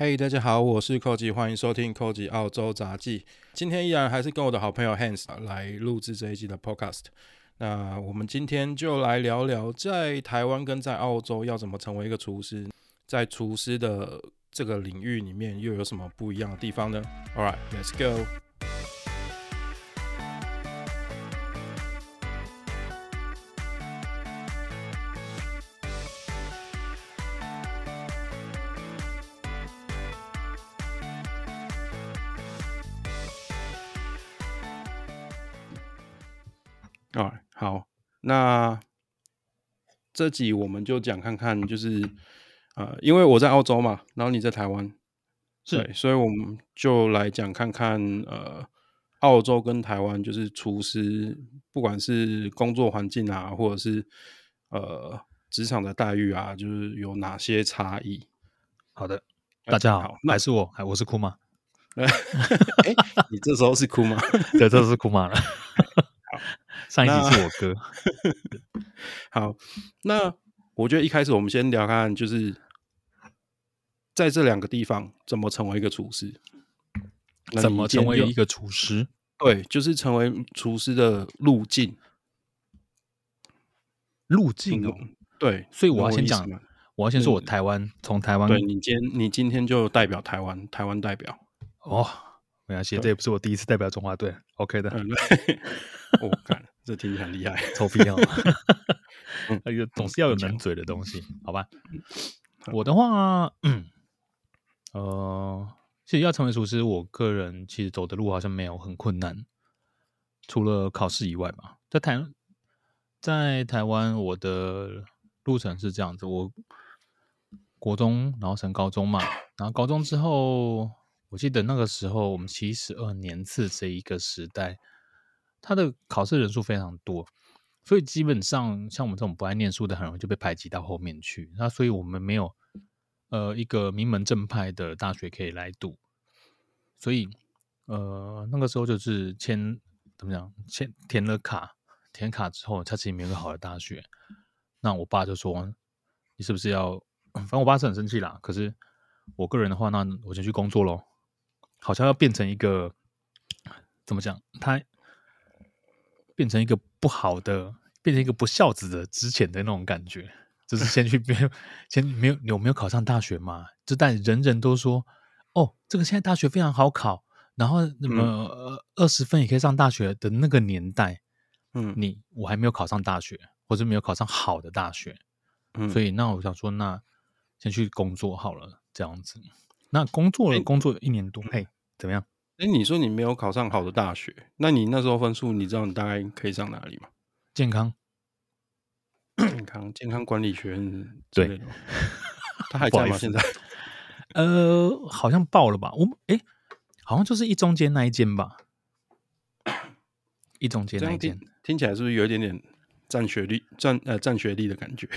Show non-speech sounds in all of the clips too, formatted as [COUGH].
嘿大家好，我是寇吉，欢迎收听寇吉澳洲杂技。今天依然还是跟我的好朋友 Hans 来录制这一集的 Podcast。那我们今天就来聊聊在台湾跟在澳洲要怎么成为一个厨师，在厨师的这个领域里面又有什么不一样的地方呢？All right, let's go. 那这集我们就讲看看，就是呃，因为我在澳洲嘛，然后你在台湾，是对，所以我们就来讲看看，呃，澳洲跟台湾就是厨师，不管是工作环境啊，或者是呃职场的待遇啊，就是有哪些差异。好的，大家好，那还是我，我是库玛。哎、[LAUGHS] 欸，你这时候是库玛？[LAUGHS] 对，这是库玛了。[LAUGHS] 上一集是我哥。[LAUGHS] 好，那我觉得一开始我们先聊看，就是在这两个地方怎么成为一个厨师？怎么成为一个厨师？对，就是成为厨师的路径。路径哦，对，所以我要先讲，我要先说我台湾，从台湾。对，你今天你今天就代表台湾，台湾代表。哦，没关系，这也不是我第一次代表中华队，OK 的。[LAUGHS] [LAUGHS] 我干。这题很厉害，臭屁哦！[LAUGHS] [LAUGHS] 那个总是要有能嘴的东西，好吧？我的话，嗯，呃，其实要成为厨师，我个人其实走的路好像没有很困难，除了考试以外吧。在台，在台湾，我的路程是这样子：我国中，然后升高中嘛，然后高中之后，我记得那个时候我们七十二年次这一个时代。他的考试人数非常多，所以基本上像我们这种不爱念书的，很容易就被排挤到后面去。那所以我们没有呃一个名门正派的大学可以来读，所以呃那个时候就是签怎么讲，签填了卡，填卡之后他其实没有个好的大学。那我爸就说：“你是不是要？”反正我爸是很生气啦。可是我个人的话，那我就去工作喽。好像要变成一个怎么讲他。变成一个不好的，变成一个不孝子的之前的那种感觉，就是先去没有，[LAUGHS] 先没有，有没有考上大学嘛？就但人人都说，哦，这个现在大学非常好考，然后那么二十分也可以上大学的那个年代，嗯，你我还没有考上大学，或者没有考上好的大学，嗯，所以那我想说，那先去工作好了，这样子。那工作了，工作一年多，嘿，怎么样？哎，你说你没有考上好的大学，那你那时候分数，你知道你大概可以上哪里吗？健康，健康，健康管理学院之类的。对，他还 [LAUGHS] 在吗？现在？[LAUGHS] 呃，好像爆了吧？我哎，好像就是一中间那一间吧。一中间那一间，听起来是不是有一点点占学历、占呃占学历的感觉？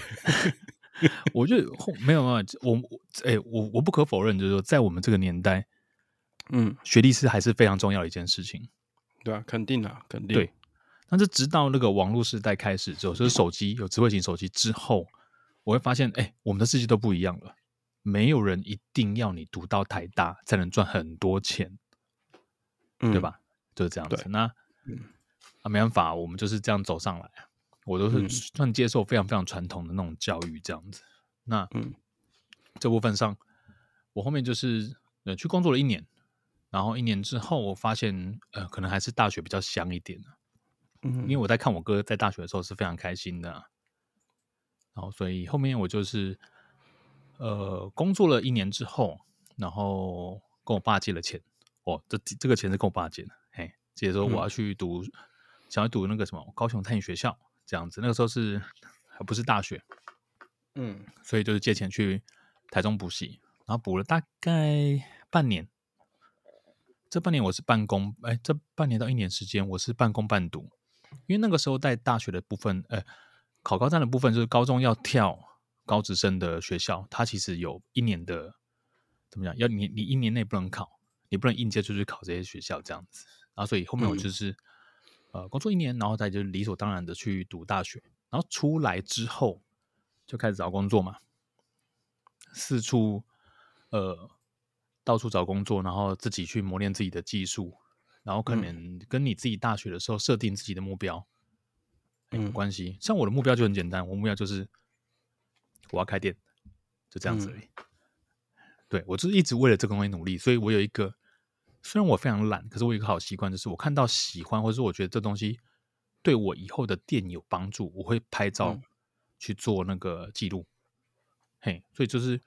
[LAUGHS] 我觉得没有没有，我哎，我我不可否认，就是说在我们这个年代。嗯，学历是还是非常重要的一件事情，对啊，肯定啊，肯定。对，但是直到那个网络时代开始之后，就是手机有智慧型手机之后，我会发现，哎，我们的世界都不一样了。没有人一定要你读到台大才能赚很多钱，嗯、对吧？就是这样子。那，嗯、啊，没办法，我们就是这样走上来。我都是算接受非常非常传统的那种教育，这样子。那，嗯，这部分上，我后面就是呃去工作了一年。然后一年之后，我发现，呃，可能还是大学比较香一点，嗯，因为我在看我哥在大学的时候是非常开心的，然后所以后面我就是，呃，工作了一年之后，然后跟我爸借了钱，哦，这这个钱是跟我爸借的，嘿，借说我要去读，嗯、想要读那个什么高雄餐饮学校这样子，那个时候是还不是大学，嗯，所以就是借钱去台中补习，然后补了大概半年。这半年我是半工，哎，这半年到一年时间我是半工半读，因为那个时候在大学的部分，呃，考高三的部分就是高中要跳高职生的学校，它其实有一年的怎么讲？要你你一年内不能考，你不能应届就去考这些学校这样子。然后所以后面我就是、嗯、呃工作一年，然后再就理所当然的去读大学，然后出来之后就开始找工作嘛，四处呃。到处找工作，然后自己去磨练自己的技术，然后可能跟你自己大学的时候设定自己的目标，没有关系。像我的目标就很简单，我目标就是我要开店，就这样子而已。嗯、对，我就是一直为了这个东西努力，所以我有一个，虽然我非常懒，可是我有一个好习惯，就是我看到喜欢或者是我觉得这东西对我以后的店有帮助，我会拍照去做那个记录。嗯、嘿，所以就是。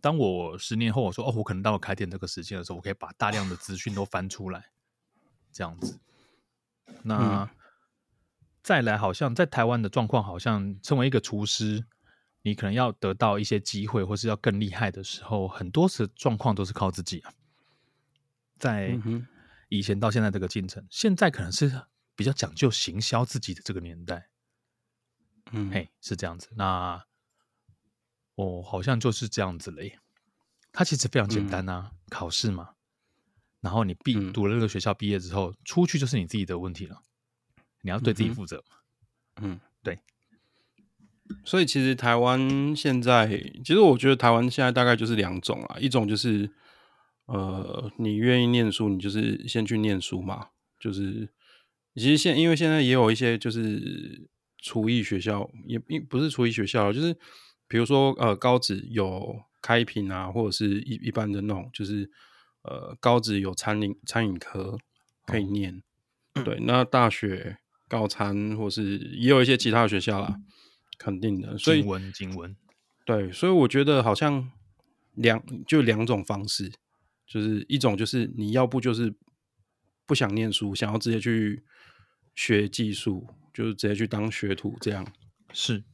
当我十年后我说哦，我可能到了开店这个时间的时候，我可以把大量的资讯都翻出来，这样子。那、嗯、再来，好像在台湾的状况，好像成为一个厨师，你可能要得到一些机会，或是要更厉害的时候，很多时状况都是靠自己啊。在以前到现在这个进程，现在可能是比较讲究行销自己的这个年代。嗯，嘿，是这样子。那。哦，好像就是这样子嘞。它其实非常简单啊，嗯、考试嘛。然后你毕读了那个学校毕业之后，嗯、出去就是你自己的问题了。你要对自己负责。嗯，嗯对。所以其实台湾现在，其实我觉得台湾现在大概就是两种啊，一种就是呃，你愿意念书，你就是先去念书嘛。就是其实现因为现在也有一些就是厨艺学校，也并不是厨艺学校，就是。比如说，呃，高职有开平啊，或者是一一般的那种，就是呃，高职有餐饮餐饮科可以念，哦、对。那大学高餐，或是也有一些其他的学校啦，肯定的。所以，经文经文，对，所以我觉得好像两就两种方式，就是一种就是你要不就是不想念书，想要直接去学技术，就是直接去当学徒这样。是。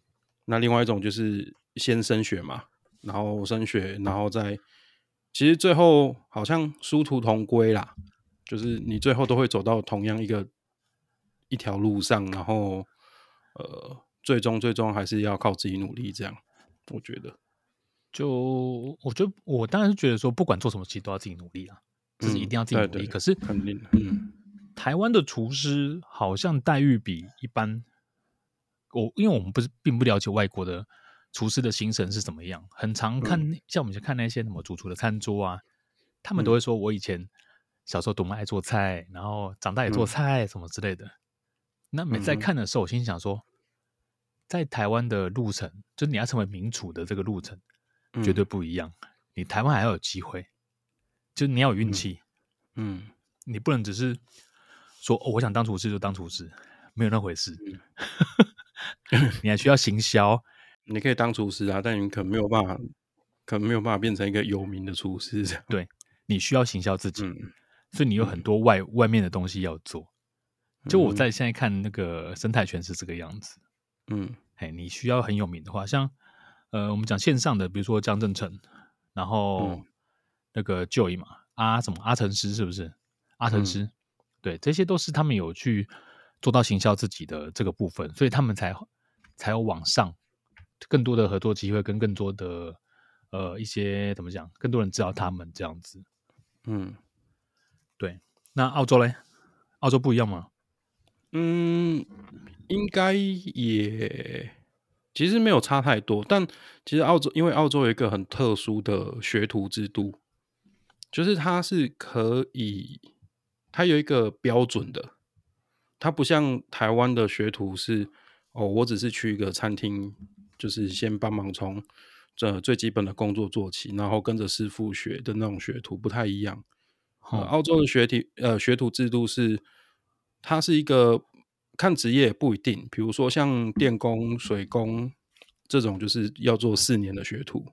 那另外一种就是。先升学嘛，然后升学，然后再，其实最后好像殊途同归啦，就是你最后都会走到同样一个一条路上，然后呃，最终最终还是要靠自己努力，这样，我觉得，就我觉得我当然是觉得说，不管做什么，其实都要自己努力啊，就是一定要自己努力。嗯、对对，可是肯定，嗯，台湾的厨师好像待遇比一般，我因为我们不是并不了解外国的。厨师的行程是怎么样？很常看，嗯、像我们去看那些什么主厨的餐桌啊，他们都会说：“我以前小时候多么爱做菜，然后长大也做菜，什么之类的。嗯”那每在看的时候，我心想说，在台湾的路程，就是你要成为名厨的这个路程，绝对不一样。嗯、你台湾还要有机会，就你要有运气。嗯，你不能只是说：“哦，我想当厨师就当厨师。”没有那回事。嗯、[LAUGHS] 你还需要行销。你可以当厨师啊，但你可能没有办法，可能没有办法变成一个有名的厨师。对，你需要行销自己，嗯、所以你有很多外、嗯、外面的东西要做。就我在现在看那个生态圈是这个样子。嗯，哎，你需要很有名的话，像呃，我们讲线上的，比如说江正成，然后那个 Joy 嘛，阿什么阿成师是不是？阿成师，嗯、对，这些都是他们有去做到行销自己的这个部分，所以他们才才有往上。更多的合作机会跟更多的呃一些怎么讲，更多人知道他们这样子，嗯，对。那澳洲嘞？澳洲不一样吗？嗯，应该也其实没有差太多。但其实澳洲因为澳洲有一个很特殊的学徒制度，就是它是可以，它有一个标准的，它不像台湾的学徒是哦，我只是去一个餐厅。就是先帮忙从这最基本的工作做起，然后跟着师傅学的那种学徒不太一样。呃、澳洲的学体呃学徒制度是，它是一个看职业不一定，比如说像电工、水工这种，就是要做四年的学徒。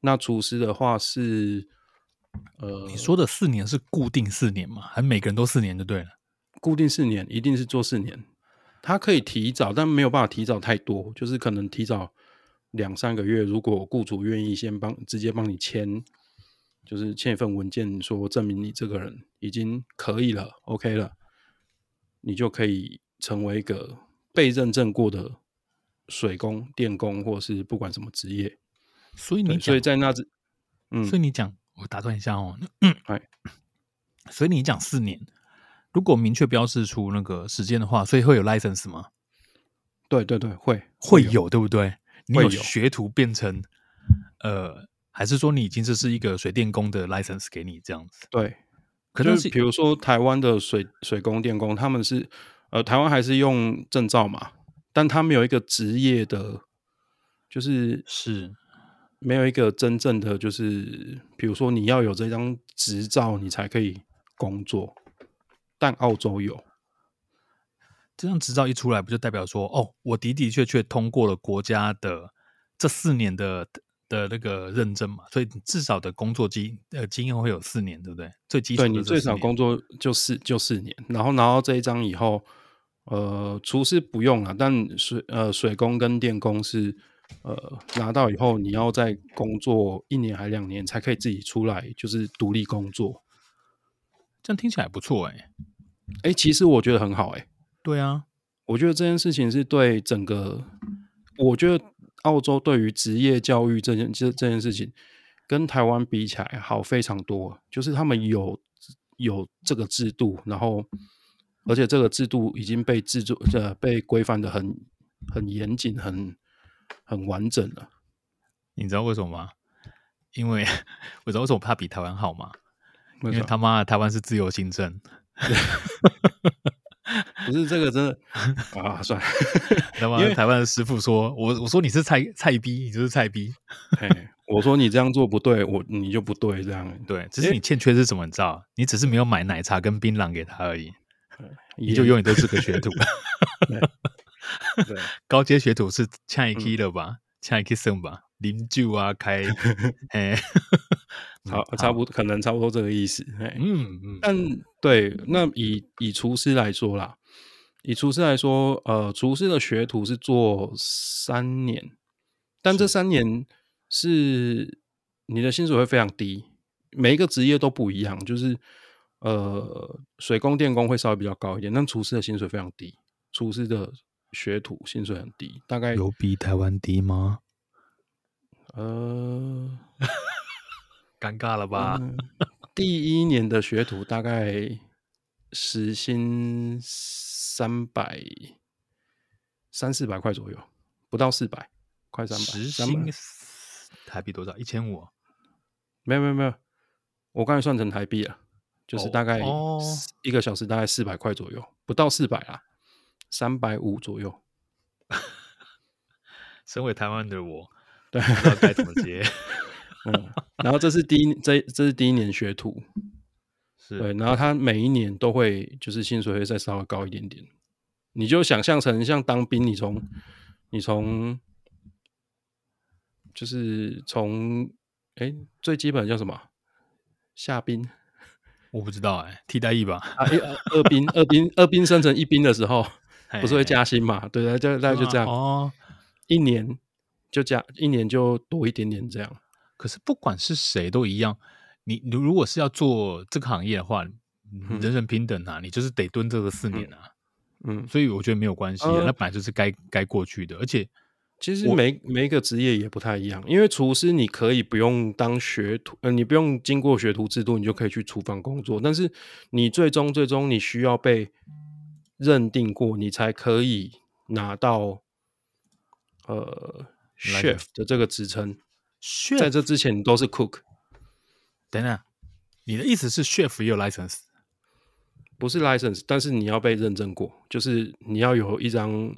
那厨师的话是，呃，你说的四年是固定四年吗？还每个人都四年就对了？固定四年，一定是做四年。他可以提早，但没有办法提早太多，就是可能提早两三个月。如果雇主愿意先帮直接帮你签，就是签一份文件，说证明你这个人已经可以了，OK 了，你就可以成为一个被认证过的水工、电工，或是不管什么职业。所以你所以在那之，嗯，所以你讲，我打断一下哦，嗯，哎，[CLEARS THROAT] 所以你讲四年。如果明确标示出那个时间的话，所以会有 license 吗？对对对，会会有，对不对？你有学徒变成呃还是说你已经这是一个水电工的 license 给你这样子？对，可是比如说台湾的水水工、电工，他们是呃台湾还是用证照嘛，但他们有一个职业的，就是是没有一个真正的就是，比如说你要有这张执照，你才可以工作，但澳洲有。这张执照一出来，不就代表说，哦，我的的确确通过了国家的这四年的的那个认证嘛？所以至少的工作经呃经验会有四年，对不对？最基础的对你最少工作就四就四年，然后拿到这一张以后，呃，厨师不用了，但水呃水工跟电工是呃拿到以后，你要再工作一年还两年才可以自己出来，就是独立工作。这样听起来不错哎、欸，哎、欸，其实我觉得很好哎、欸。对啊，我觉得这件事情是对整个，我觉得澳洲对于职业教育这件这这件事情，跟台湾比起来好非常多。就是他们有有这个制度，然后而且这个制度已经被制作呃被规范的很很严谨、很很完整了。你知道为什么吗？因为 [LAUGHS] 我知道为什么怕比台湾好吗？因为他妈的台湾是自由行政。[LAUGHS] 不是这个真的 [LAUGHS] 啊，算了。[LAUGHS] 因为台湾的师傅说我，我说你是菜菜逼，你就是菜逼。我说你这样做不对，我你就不对，这样对。只是你欠缺是什么？你知道？你只是没有买奶茶跟槟榔给他而已，你就永远都是个学徒。对，高阶学徒是恰一 k 的吧？恰一 k 生吧？零酒啊，开，差差不多，可能差不多这个意思。嗯嗯。但对，那以以厨师来说啦，以厨师来说，呃，厨师的学徒是做三年，但这三年是你的薪水会非常低，每一个职业都不一样，就是呃，水工、电工会稍微比较高一点，但厨师的薪水非常低，厨师的学徒薪水很低，大概有比台湾低吗？呃，尴尬了吧？嗯、第一年的学徒大概时薪三百三四百块左右，不到四百，快三百。时薪台币多少？一千五？没有没有没有，我刚才算成台币了，就是大概一个小时大概四百块左右，不到四百啊，三百五左右。身为台湾的我。对，不知道该怎么接。[LAUGHS] 嗯，然后这是第一，这这是第一年学徒，[LAUGHS] 是对，然后他每一年都会就是薪水会再稍微高一点点。你就想象成像当兵，你从你从就是从哎最基本的叫什么下兵，我不知道哎、欸，替代役吧？啊，二兵二兵二兵升成一兵的时候，不是会加薪嘛？对对，就大概就这样哦，一年。就加一年就多一点点这样，可是不管是谁都一样。你你如果是要做这个行业的话，嗯、人人平等啊，你就是得蹲这个四年啊。嗯，所以我觉得没有关系、啊，呃、那本来就是该该过去的。而且其实每每一个职业也不太一样，因为厨师你可以不用当学徒，呃，你不用经过学徒制度，你就可以去厨房工作。但是你最终最终你需要被认定过，你才可以拿到呃。chef 的这个职称，chef 在这之前你都是 cook。等等，你的意思是 chef 也有 license？不是 license，但是你要被认证过，就是你要有一张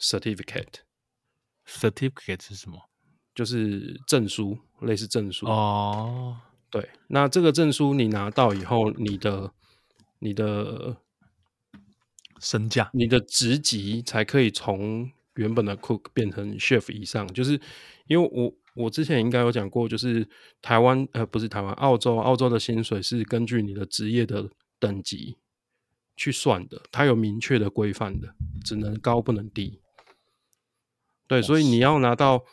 certificate。certificate 是什么？就是证书，类似证书。哦，对，那这个证书你拿到以后，你的你的身价，你的职级才可以从。原本的 cook 变成 chef 以上，就是因为我我之前应该有讲过，就是台湾呃不是台湾，澳洲澳洲的薪水是根据你的职业的等级去算的，它有明确的规范的，只能高不能低。对，所以你要拿到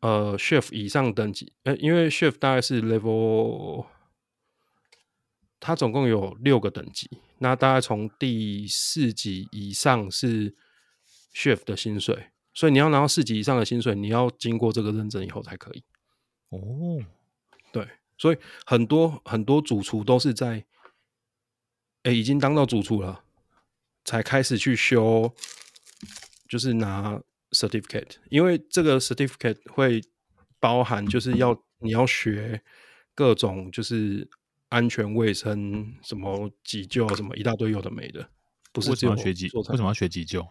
呃 chef 以上等级，呃，因为 chef 大概是 level，它总共有六个等级，那大概从第四级以上是。chef 的薪水，所以你要拿到四级以上的薪水，你要经过这个认证以后才可以。哦，对，所以很多很多主厨都是在，哎、欸，已经当到主厨了，才开始去修，就是拿 certificate，因为这个 certificate 会包含就是要你要学各种就是安全卫生什么急救什么一大堆有的没的，不是只有学急，为什么要学急救？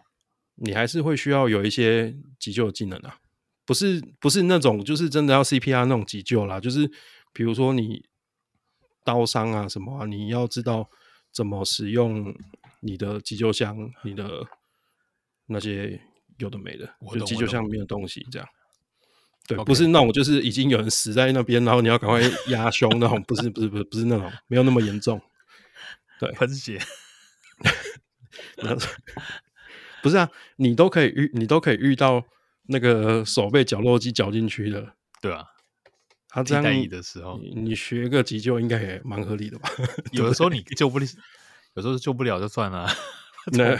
你还是会需要有一些急救的技能啊，不是不是那种就是真的要 CPR 那种急救啦，就是比如说你刀伤啊什么啊，你要知道怎么使用你的急救箱，你的那些有的没的，就急救箱里面的东西这样。对，okay. 不是那种就是已经有人死在那边，然后你要赶快压胸那种，不是不是不是不是那种，没有那么严重。对，喷血。[LAUGHS] 不是啊，你都可以遇，你都可以遇到那个手被绞肉机绞进去的，对啊。他这样的时候，你学个急救应该也蛮合理的吧？[LAUGHS] 有的时候你救不了，有时候救不了就算了。[LAUGHS] 那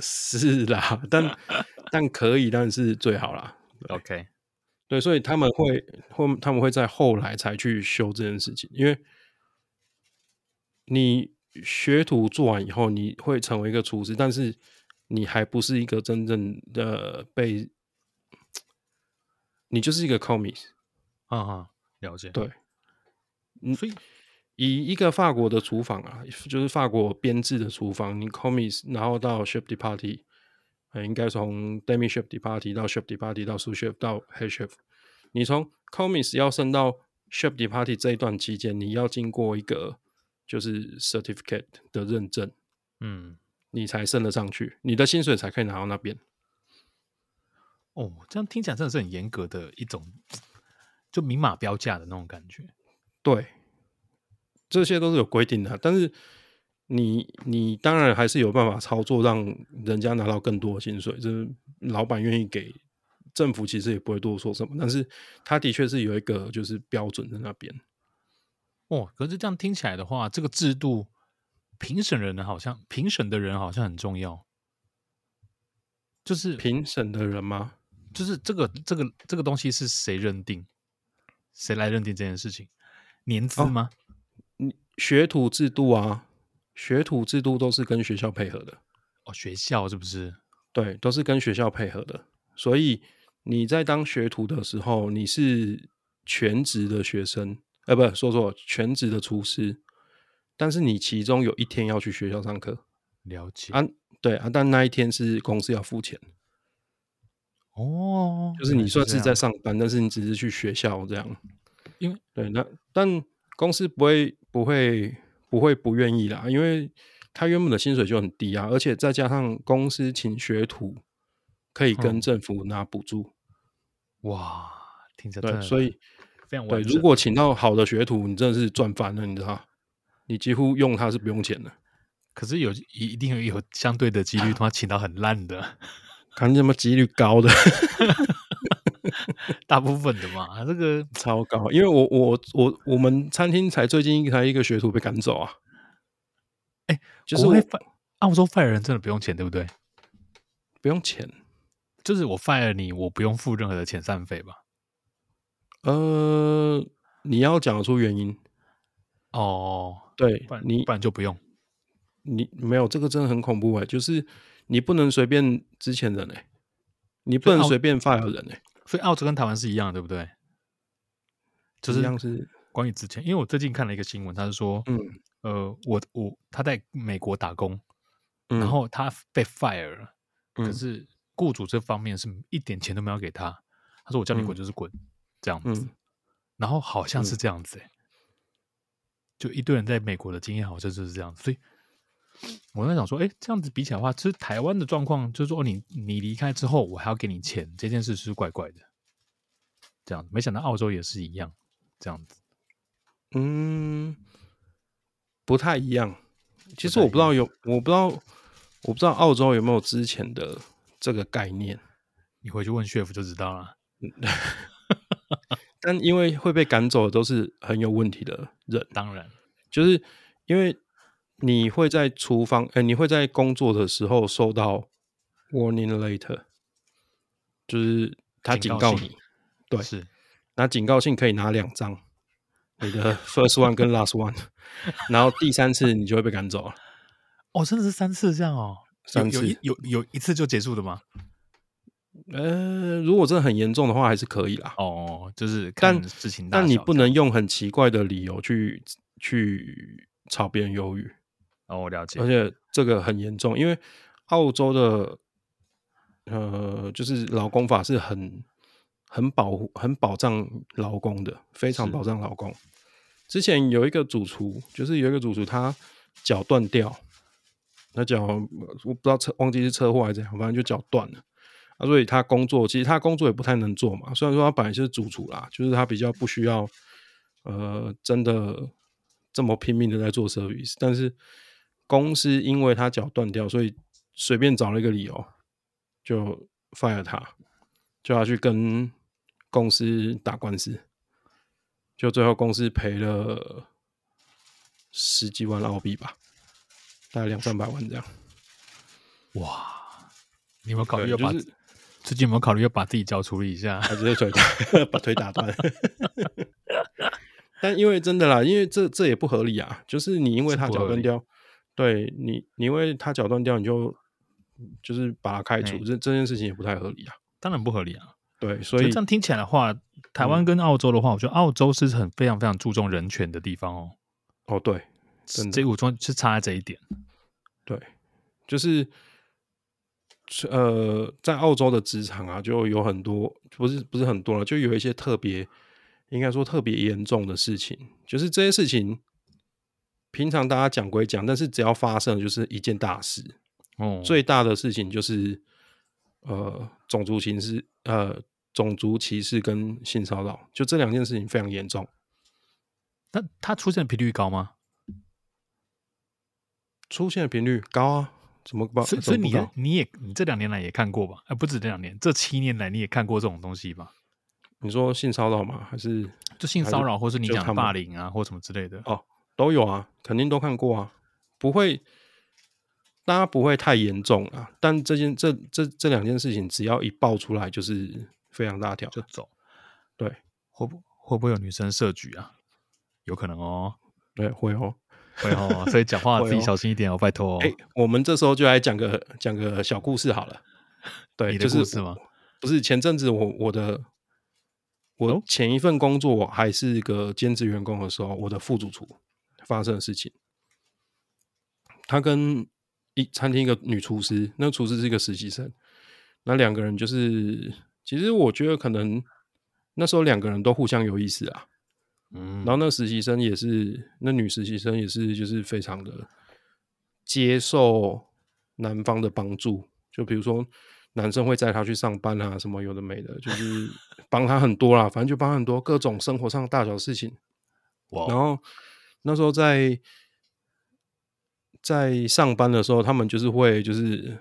是啦，但 [LAUGHS] 但可以，但是最好啦。OK，对，所以他们会会他们会在后来才去修这件事情，因为你学徒做完以后，你会成为一个厨师，但是。你还不是一个真正的被，你就是一个 commis，啊哈，了解。对，嗯，所以以一个法国的厨房啊，就是法国编制的厨房，你 commis，然后到 ship de partie，呃，应该从 demi ship de partie 到 ship de partie 到 sous chef 到 head chef，你从 commis 要升到 ship de partie 这一段期间，你要经过一个就是 certificate 的认证，嗯。你才升得上去，你的薪水才可以拿到那边。哦，这样听起来真的是很严格的一种，就明码标价的那种感觉。对，这些都是有规定的，但是你你当然还是有办法操作，让人家拿到更多的薪水。就是老板愿意给，政府其实也不会多说什么，但是他的确是有一个就是标准在那边。哦，可是这样听起来的话，这个制度。评审人呢，好像评审的人好像很重要，就是评审的人吗？就是这个这个这个东西是谁认定？谁来认定这件事情？年资吗？哦，学徒制度啊，学徒制度都是跟学校配合的。哦，学校是不是？对，都是跟学校配合的。所以你在当学徒的时候，你是全职的学生，呃，不，说错，全职的厨师。但是你其中有一天要去学校上课，了解啊？对啊，但那一天是公司要付钱，哦，就是你算是在上班，但是你只是去学校这样，因为对，那但公司不会不会不会不愿意啦，因为他原本的薪水就很低啊，而且再加上公司请学徒可以跟政府拿补助，嗯，哇，听着对，所以非常对，如果请到好的学徒，你真的是赚翻了，你知道。你几乎用它是不用钱的，可是有一一定有有相对的几率，[LAUGHS] 他请到很烂的，[LAUGHS] 看什么几率高的，[LAUGHS] 大部分的嘛，这个超高。因为我我我我们餐厅才最近才一个学徒被赶走啊，哎、欸，就是会犯澳洲 fire 人真的不用钱，对不对？不用钱，就是我 fire 你，我不用付任何的遣散费吧？呃，你要讲出原因。哦，对，你不然就不用。你没有这个真的很恐怖哎，就是你不能随便资遣人哎，你不能随便 fire 人哎。所以澳洲跟台湾是一样，对不对？就是一样是关于之前，因为我最近看了一个新闻，他是说，嗯，呃，我我他在美国打工，嗯、然后他被 fire 了，嗯，可是雇主这方面是一点钱都没有给他，他说我叫你滚就是滚，嗯，这样子，嗯，然后好像是这样子哎。就一堆人在美国的经验好像就是这样子，所以我在想说，哎，这样子比起来的话，其实台湾的状况就是说，你你离开之后，我还要给你钱，这件事是怪怪的。这样子，没想到澳洲也是一样，这样子。嗯，不太一样。其实我不知道有，我不知道，我不知道澳洲有没有之前的这个概念。你回去问 chef 就知道了。[LAUGHS] 但因为会被赶走的都是很有问题的人，当然，就是因为你会在厨房，哎、欸，你会在工作的时候收到 warning letter，就是他警告你，对，是，那警告信可以拿两张，你的 [LAUGHS] first one 跟 last one，然后第三次你就会被赶走了。哦，真的是三次这样哦？三次有有有，有一次就结束的吗？呃，如果真的很严重的话，还是可以啦。哦，就是看事情大，但但你不能用很奇怪的理由去去炒别人鱿鱼。哦，我了解。而且这个很严重，因为澳洲的呃，就是劳工法是很很保护、很保障劳工的，非常保障劳工。之前有一个主厨，就是有一个主厨，他脚断掉，他脚我不知道车忘记是车祸还是怎样，反正就脚断了。啊，所以他工作其实他工作也不太能做嘛。虽然说他本来就是主厨啦，就是他比较不需要呃真的这么拼命的在做 service，但是公司因为他脚断掉，所以随便找了一个理由就 fire 他，叫他去跟公司打官司。就最后公司赔了十几万澳币吧，大概两三百万这样。哇！你有没有考虑要把、就是、最近有没有考虑要把自己脚处理一下？直接腿把腿打断。[LAUGHS] 但因为真的啦，因为这这也不合理啊。就是你因为他脚断掉，对你，你因为他脚断掉，你就就是把他开除，这这件事情也不太合理啊。当然不合理啊。对，所以这样听起来的话，台湾跟澳洲的话，嗯、我觉得澳洲是很非常非常注重人权的地方哦。哦，对，这五中是差在这一点。对，就是呃，在澳洲的职场啊，就有很多，不是不是很多了，就有一些特别，应该说特别严重的事情。就是这些事情，平常大家讲归讲，但是只要发生，就是一件大事。哦，最大的事情就是。呃，种族歧视，呃，种族歧视跟性骚扰，就这两件事情非常严重。那它出现的频率高吗？出现的频率高啊，怎么不？所以，所以你你也你这两年来也看过吧？呃，不止这两年，这七年来你也看过这种东西吧？你说性骚扰吗？还是就性骚扰，或是你讲霸凌啊，或什么之类的？哦，都有啊，肯定都看过啊，不会。大家不会太严重啊，但这件这这这两件事情，只要一爆出来，就是非常大条，就走。对，会不会不会有女生设局啊？有可能哦。对，会哦，会哦。[LAUGHS] 所以讲话自己小心一点哦，拜托哦。哎、欸，我们这时候就来讲个讲个小故事好了。对，你的故事吗？就是、不是前阵子我我的我前一份工作还是一个兼职员工的时候，我的副主厨发生的事情，他跟。一餐厅一个女厨师，那个厨师是一个实习生，那两个人就是，其实我觉得可能那时候两个人都互相有意思啊，嗯，然后那实习生也是，那女实习生也是，就是非常的接受男方的帮助，就比如说男生会载她去上班啊，什么有的没的，就 [LAUGHS] 是帮她很多啦，反正就帮很多各种生活上大小事情，哇，然后那时候在。在上班的时候，他们就是会就是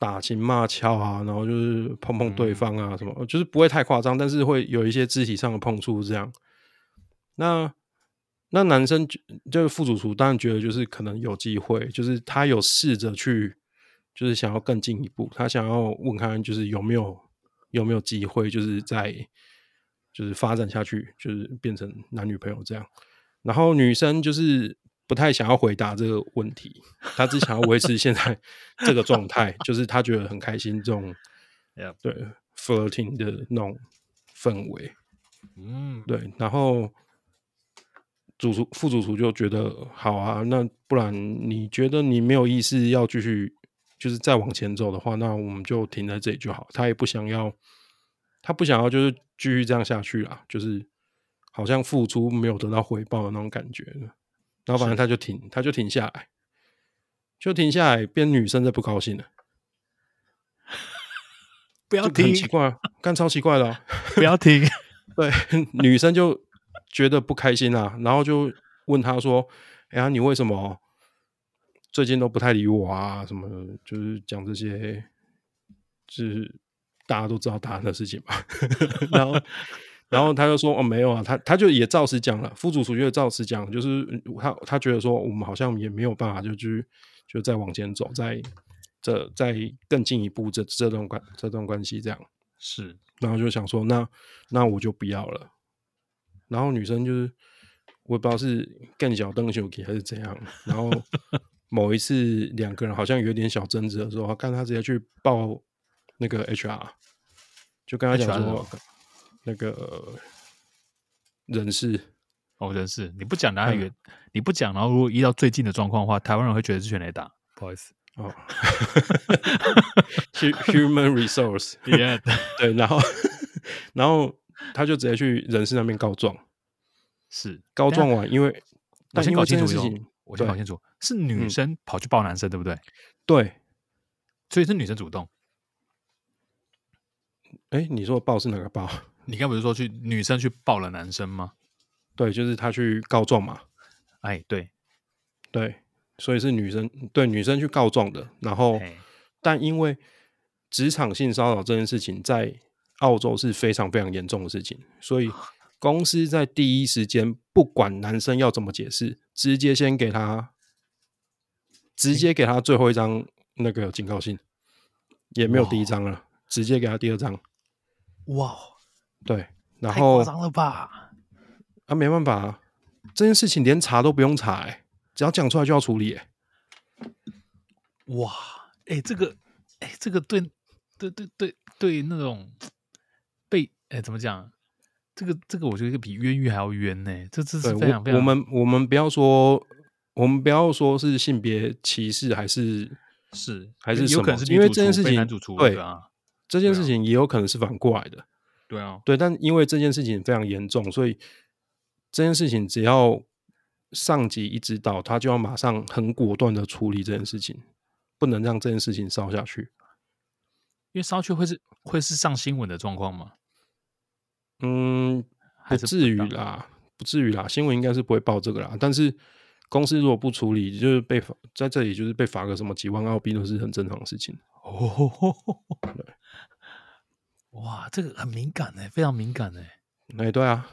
打情骂俏啊，然后就是碰碰对方啊，什么、嗯、就是不会太夸张，但是会有一些肢体上的碰触这样。那那男生就就是副主厨，当然觉得就是可能有机会，就是他有试着去，就是想要更进一步，他想要问看就是有没有有没有机会，就是在就是发展下去，就是变成男女朋友这样。然后女生就是。不太想要回答这个问题，他只想要维持现在 [LAUGHS] 这个状态，就是他觉得很开心，这种 [LAUGHS] 对 flirting 的那种氛围，嗯，对。然后主厨、副主厨就觉得好啊，那不然你觉得你没有意思要继续，就是再往前走的话，那我们就停在这里就好。他也不想要，他不想要就是继续这样下去啊，就是好像付出没有得到回报的那种感觉。然后反正他就停，他就停下来，就停下来，变女生在不高兴了。[LAUGHS] 不要停，很奇怪，干超奇怪的、啊，不要停。对，[LAUGHS] 女生就觉得不开心啊，然后就问他说：“哎呀，你为什么最近都不太理我啊？什么的？就是讲这些，就是大家都知道答案的事情嘛。”然后。然后他就说：“哦，没有啊，他他就也照实讲了。副主厨就照实讲，就是他他觉得说我们好像也没有办法就，去就再往前走，再这再更进一步这这段关这段关系这样是。然后就想说，那那我就不要了。然后女生就是我也不知道是更小邓秀给还是怎样。然后某一次两个人好像有点小争执的时候，看他直接去抱那个 HR 就跟他讲说，那个人事哦，人事。你不讲，然后以为你不讲，然后如果遇到最近的状况的话，台湾人会觉得是全垒打，不好意思哦。[LAUGHS] Human resource，yeah，[LAUGHS] [LAUGHS] 对，然后然后他就直接去人事那边告状，是。告状完，因为我先搞清楚事情，我先搞清楚，是女生跑去抱男生，对不对？对，所以是女生主动。哎，你说抱是哪个报？你刚不是说去女生去抱了男生吗？对，就是他去告状嘛。哎，对，对，所以是女生对女生去告状的。然后，但因为职场性骚扰这件事情在澳洲是非常非常严重的事情，所以 [LAUGHS] 公司在第一时间不管男生要怎么解释，直接先给他，直接给他最后一张那个警告信，也没有第一张了，直接给他第二张。哇，对，然后太夸张了吧？啊，没办法啊，这件事情连查都不用查，欸，只要讲出来就要处理，欸。哇，哎，欸，这个，哎，欸，这个对，对，对，对，对，那种被，哎，欸，怎么讲？这个，这个，我觉得比冤狱还要冤呢，欸。这，这是非常非常。我们，我们不要说，我们不要说是性别歧视，还是是还是有可能是因为这件事情对啊。这件事情也有可能是反过来的，对啊，对，但因为这件事情非常严重，所以这件事情只要上级一知道，他就要马上很果断的处理这件事情，不能让这件事情烧下去，因为烧去会是会是上新闻的状况吗？嗯，不至于啦，不至于啦，新闻应该是不会报这个啦，但是公司如果不处理，就是被罚在这里，就是被罚个什么几万澳币都是很正常的事情。哦，对，[LAUGHS] 哇，这个很敏感哎，非常敏感哎，哎，对啊，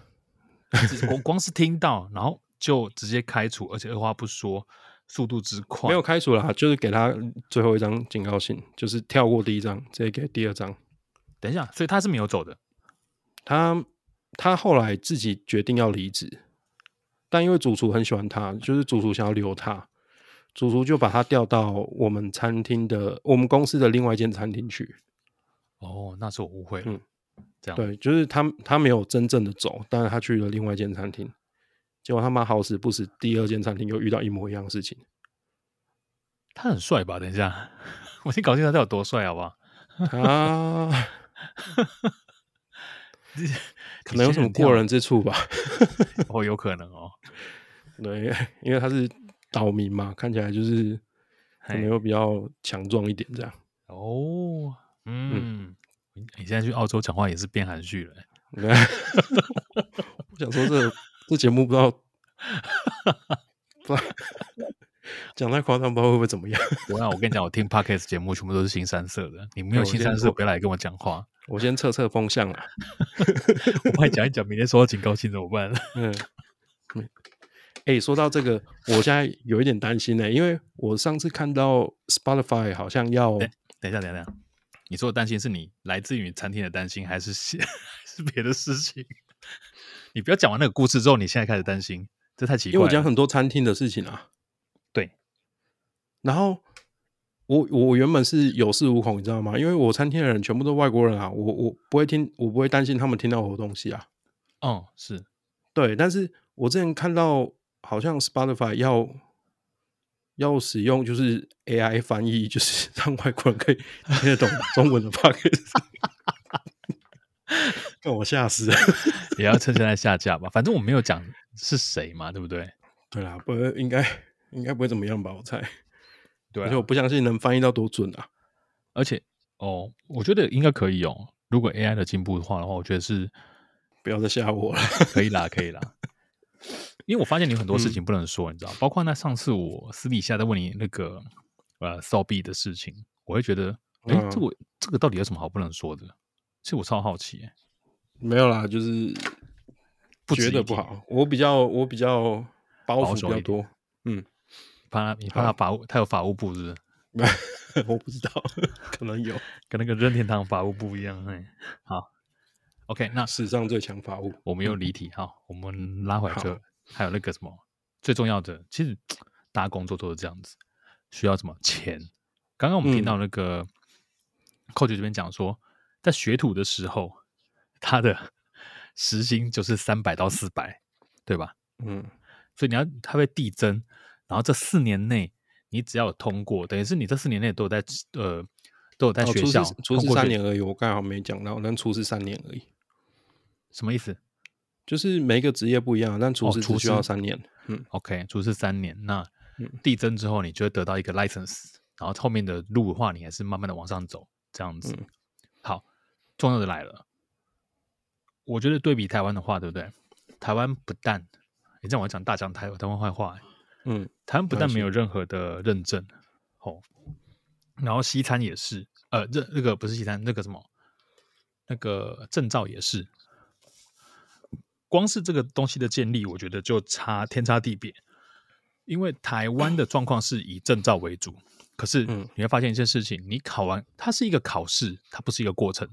我光是听到，然后就直接开除，而且二话不说，速度之快，没有开除啦，就是给他最后一张警告信，就是跳过第一张，直接给第二张。等一下，所以他是没有走的，他他后来自己决定要离职，但因为主厨很喜欢他，就是主厨想要留他。主厨就把他调到我们餐厅的，我们公司的另外一间餐厅去。哦，那是我误会了。嗯，这样对，就是他他没有真正的走，但是他去了另外一间餐厅。结果他妈好死不死，第二间餐厅又遇到一模一样的事情。他很帅吧？等一下，[LAUGHS] 我先搞清楚他有多帅，好不好？啊，[LAUGHS] 可能有什么过人之处吧？哦，有可能哦。[LAUGHS] 对，因为他是。岛民嘛，看起来就是可能又比较强壮一点这样。哦，嗯，嗯，你现在去澳洲讲话也是变含蓄了。[LAUGHS] 我想说这这节目不知道，不知道讲太夸张，不知道会不会怎么样。我那我跟你讲，我听 Podcast 节目全部都是新三色的，你没有新三色，不要来跟我讲话。[LAUGHS] 我先测测风向啊。[LAUGHS] 我怕讲一讲，明天收到警告信怎么办？嗯。哎、欸，说到这个，我现在有一点担心呢、欸，因为我上次看到 Spotify 好像要……等一下，等一下，你说的担心是你来自于餐厅的担心，还是 [LAUGHS] 是别的事情？[LAUGHS] 你不要讲完那个故事之后，你现在开始担心，这太奇怪了。因为我讲很多餐厅的事情啊，[LAUGHS] 对。然后我我原本是有恃无恐，你知道吗？因为我餐厅的人全部都外国人啊，我我不会听，我不会担心他们听到我的东西啊。哦，是对，但是我之前看到。好像 Spotify 要要使用就是 AI 翻译，就是 [LAUGHS] 让外国人可以听得懂中文的 Podcast，[LAUGHS] 让我吓死了。也要趁现在下架吧，反正我没有讲是谁嘛，对不对？对啦，不应该应该不会怎么样吧？我猜。对啊，而且我不相信能翻译到多准啊！而且哦，我觉得应该可以哦。如果 AI 的进步的话的话，我觉得是不要再吓我了。可以啦，可以啦。[LAUGHS] 因为我发现你有很多事情不能说，嗯、你知道，包括那上次我私底下在问你那个呃骚逼的事情，我会觉得，哎、嗯，这个这个到底有什么好不能说的？其实我超好奇、欸，没有啦，就是不觉得不好。我比较我比较包袱比较多，嗯，怕他你怕他法务，他有法务部是不是？[LAUGHS] 我不知道，[LAUGHS] 可能有，跟那个任天堂法务部一样。哎，好，OK，那史上最强法务，我们又离 [LAUGHS] 题哈、嗯，我们拉回来这。还有那个什么最重要的，其实 [TSK] 大家工作都是这样子，需要什么钱？刚刚我们听到那个 Coach 这边讲说，在学徒的时候，他的 [LAUGHS] 时薪就是三百到四百，对吧？嗯，所以你要他会递增，然后这四年内你只要有通过，等于是你这四年内都有在呃都有在学校，初试三年而已。我刚好没讲到，能厨师三年而已。什么意思？就是每一个职业不一样，但厨师只需要三年。哦、嗯，OK，厨师三年，那递增之后，你就会得到一个 license，然后后面的路的话，你还是慢慢的往上走，这样子。嗯、好，重要的来了，我觉得对比台湾的话，对不对？台湾不但，你这样我讲大讲台湾台湾坏话，嗯，台湾不但没有任何的认证，哦，然后西餐也是，呃，这那个不是西餐，那个什么，那个证照也是。光是这个东西的建立，我觉得就差天差地别。因为台湾的状况是以证照为主，可是你会发现一件事情：你考完，它是一个考试，它不是一个过程。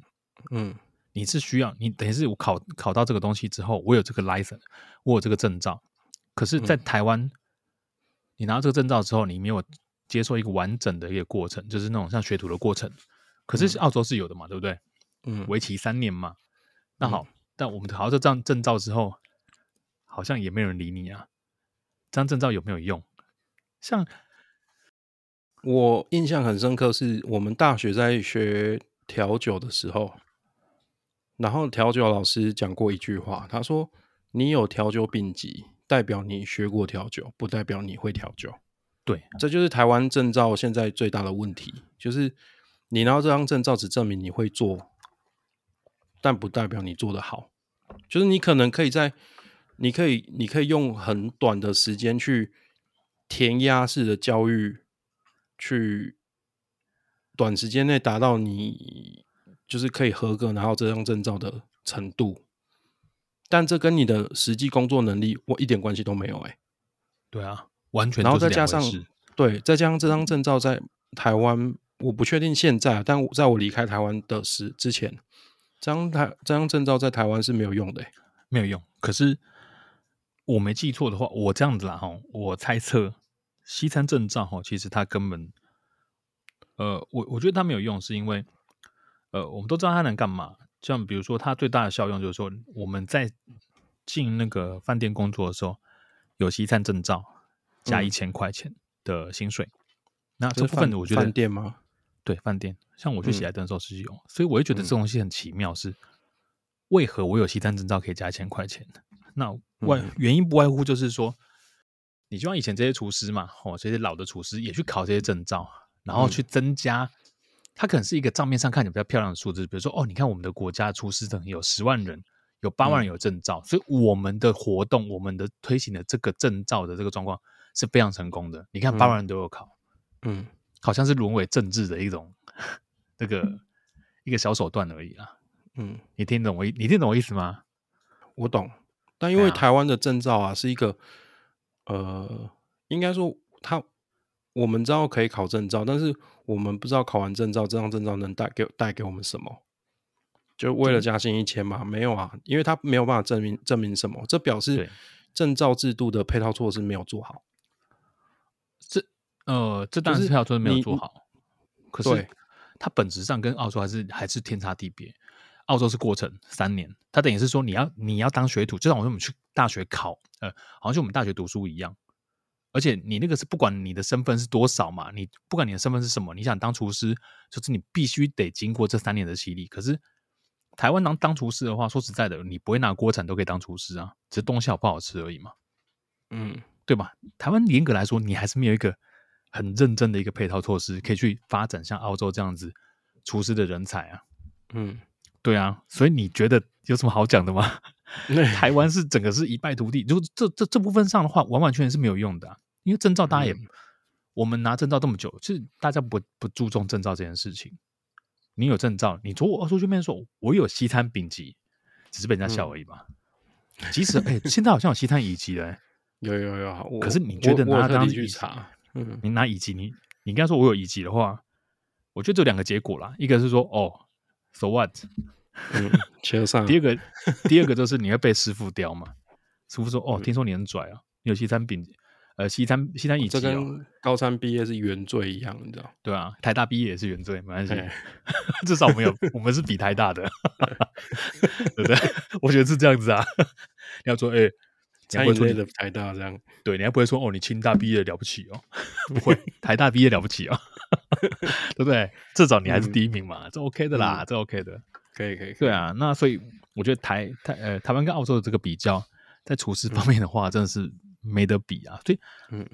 嗯，你是需要你等于是我考考到这个东西之后，我有这个 license，我有这个证照。可是，在台湾，你拿到这个证照之后，你没有接受一个完整的一个过程，就是那种像学徒的过程。可是澳洲是有的嘛，对不对？嗯，为期三年嘛。那好。但我们考到这张证照之后，好像也没有人理你啊。这张证照有没有用？像我印象很深刻，是我们大学在学调酒的时候，然后调酒老师讲过一句话，他说：“你有调酒丙级，代表你学过调酒，不代表你会调酒。”对，这就是台湾证照现在最大的问题，就是你拿到这张证照只证明你会做。但不代表你做得好，就是你可能可以在，你可以，你可以用很短的时间去填鸭式的教育，去短时间内达到你就是可以合格拿到这张证照的程度，但这跟你的实际工作能力我一点关系都没有哎、欸。对啊，完全。然后再加上对，再加上这张证照在台湾，我不确定现在，但在我离开台湾的时之前。这张台这张证照在台湾是没有用的，没有用。可是我没记错的话，我这样子啦哈，我猜测西餐证照哈，其实它根本，呃，我我觉得它没有用，是因为，呃，我们都知道它能干嘛。像比如说，它最大的效用就是说，我们在进那个饭店工作的时候，有西餐证照加一千块钱的薪水。嗯、那这部分我觉得饭店吗？对，饭店。像我去喜来登的时候是有，嗯、所以我就觉得这东西很奇妙，是为何我有西餐证照可以加一千块钱？那外原因不外乎就是说，你就像以前这些厨师嘛，哦，这些老的厨师也去考这些证照，然后去增加，它可能是一个账面上看起来比较漂亮的数字，比如说哦，你看我们的国家厨师等有十万人，有八万人有证照，所以我们的活动，我们的推行的这个证照的这个状况是非常成功的。你看八万人都有考，嗯，好像是沦为政治的一种。这个一个小手段而已啦，嗯，你听懂我意？你听懂我意思吗？我懂，但因为台湾的证照啊，是一个，呃，应该说他我们知道可以考证照，但是我们不知道考完证照，这张证照能带给带给我们什么？就为了加薪一千嘛？没有啊，因为他没有办法证明证明什么，这表示证照制度的配套措施没有做好。这呃，这当然是配套措施没有做好，可是。它本质上跟澳洲还是还是天差地别。澳洲是过程三年，它等于是说你要你要当学徒，就像我说我们去大学考，呃，好像就我们大学读书一样。而且你那个是不管你的身份是多少嘛，你不管你的身份是什么，你想当厨师，就是你必须得经过这三年的洗礼。可是台湾当当厨师的话，说实在的，你不会拿锅铲都可以当厨师啊，只是东西好不好吃而已嘛。嗯，对吧？台湾严格来说，你还是没有一个。很认真的一个配套措施，可以去发展像澳洲这样子厨师的人才啊。嗯，对啊，所以你觉得有什么好讲的吗？[LAUGHS] 台湾是整个是一败涂地，就这这这部分上的话，完完全全是没有用的啊。因为证照大家也，嗯、我们拿证照这么久，其实大家不不注重证照这件事情。你有证照，你从我出去面说，我有西餐丙级，只是被人家笑而已嘛。嗯、即使哎、欸，现在好像有西餐乙级的、[LAUGHS] 欸，有有有。可是你觉得拿当去查？嗯，你拿乙级，你你跟他说我有乙级的话，我觉得这两个结果啦，一个是说哦，so what，[LAUGHS] 嗯，[LAUGHS] 切上。第二个，第二个就是你会被师傅刁嘛，师傅说哦，听说你很拽啊，你有西餐丙，呃，西餐西餐乙级、哦，这跟高三毕业是原罪一样，你知道？对啊，台大毕业也是原罪，没关系，[LAUGHS] 至少我们有，我们是比台大的，对不对？我觉得是这样子啊。你要说，哎、欸，餐饮类的台大这样，对，你还不会说哦，你清大毕业了不起哦，[LAUGHS] 不会，台大毕业了不起哦，对不对？至少你还是第一名嘛，嗯、这 OK 的啦，嗯、这 OK 的，可以可以。对啊，那所以我觉得台台呃台湾跟澳洲的这个比较，在厨师方面的话，真的是。没得比啊！所以，嗯，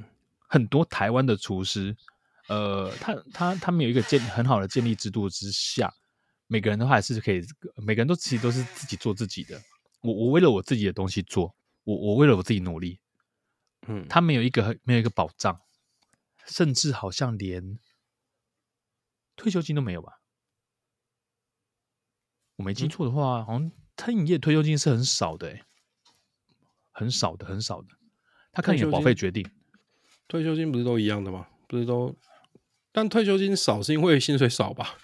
很多台湾的厨师，呃，他他他们有一个建很好的建立制度之下，每个人的话还是可以，每个人都其实都是自己做自己的。我我为了我自己的东西做，我我为了我自己努力，嗯，他没有一个没有一个保障，甚至好像连退休金都没有吧？我没记错的话，好像餐饮业退休金是很少的，欸，很少的，很少的。他看你的保费决定，退休金不是都一样的吗？不是都，但退休金少是因为薪水少吧？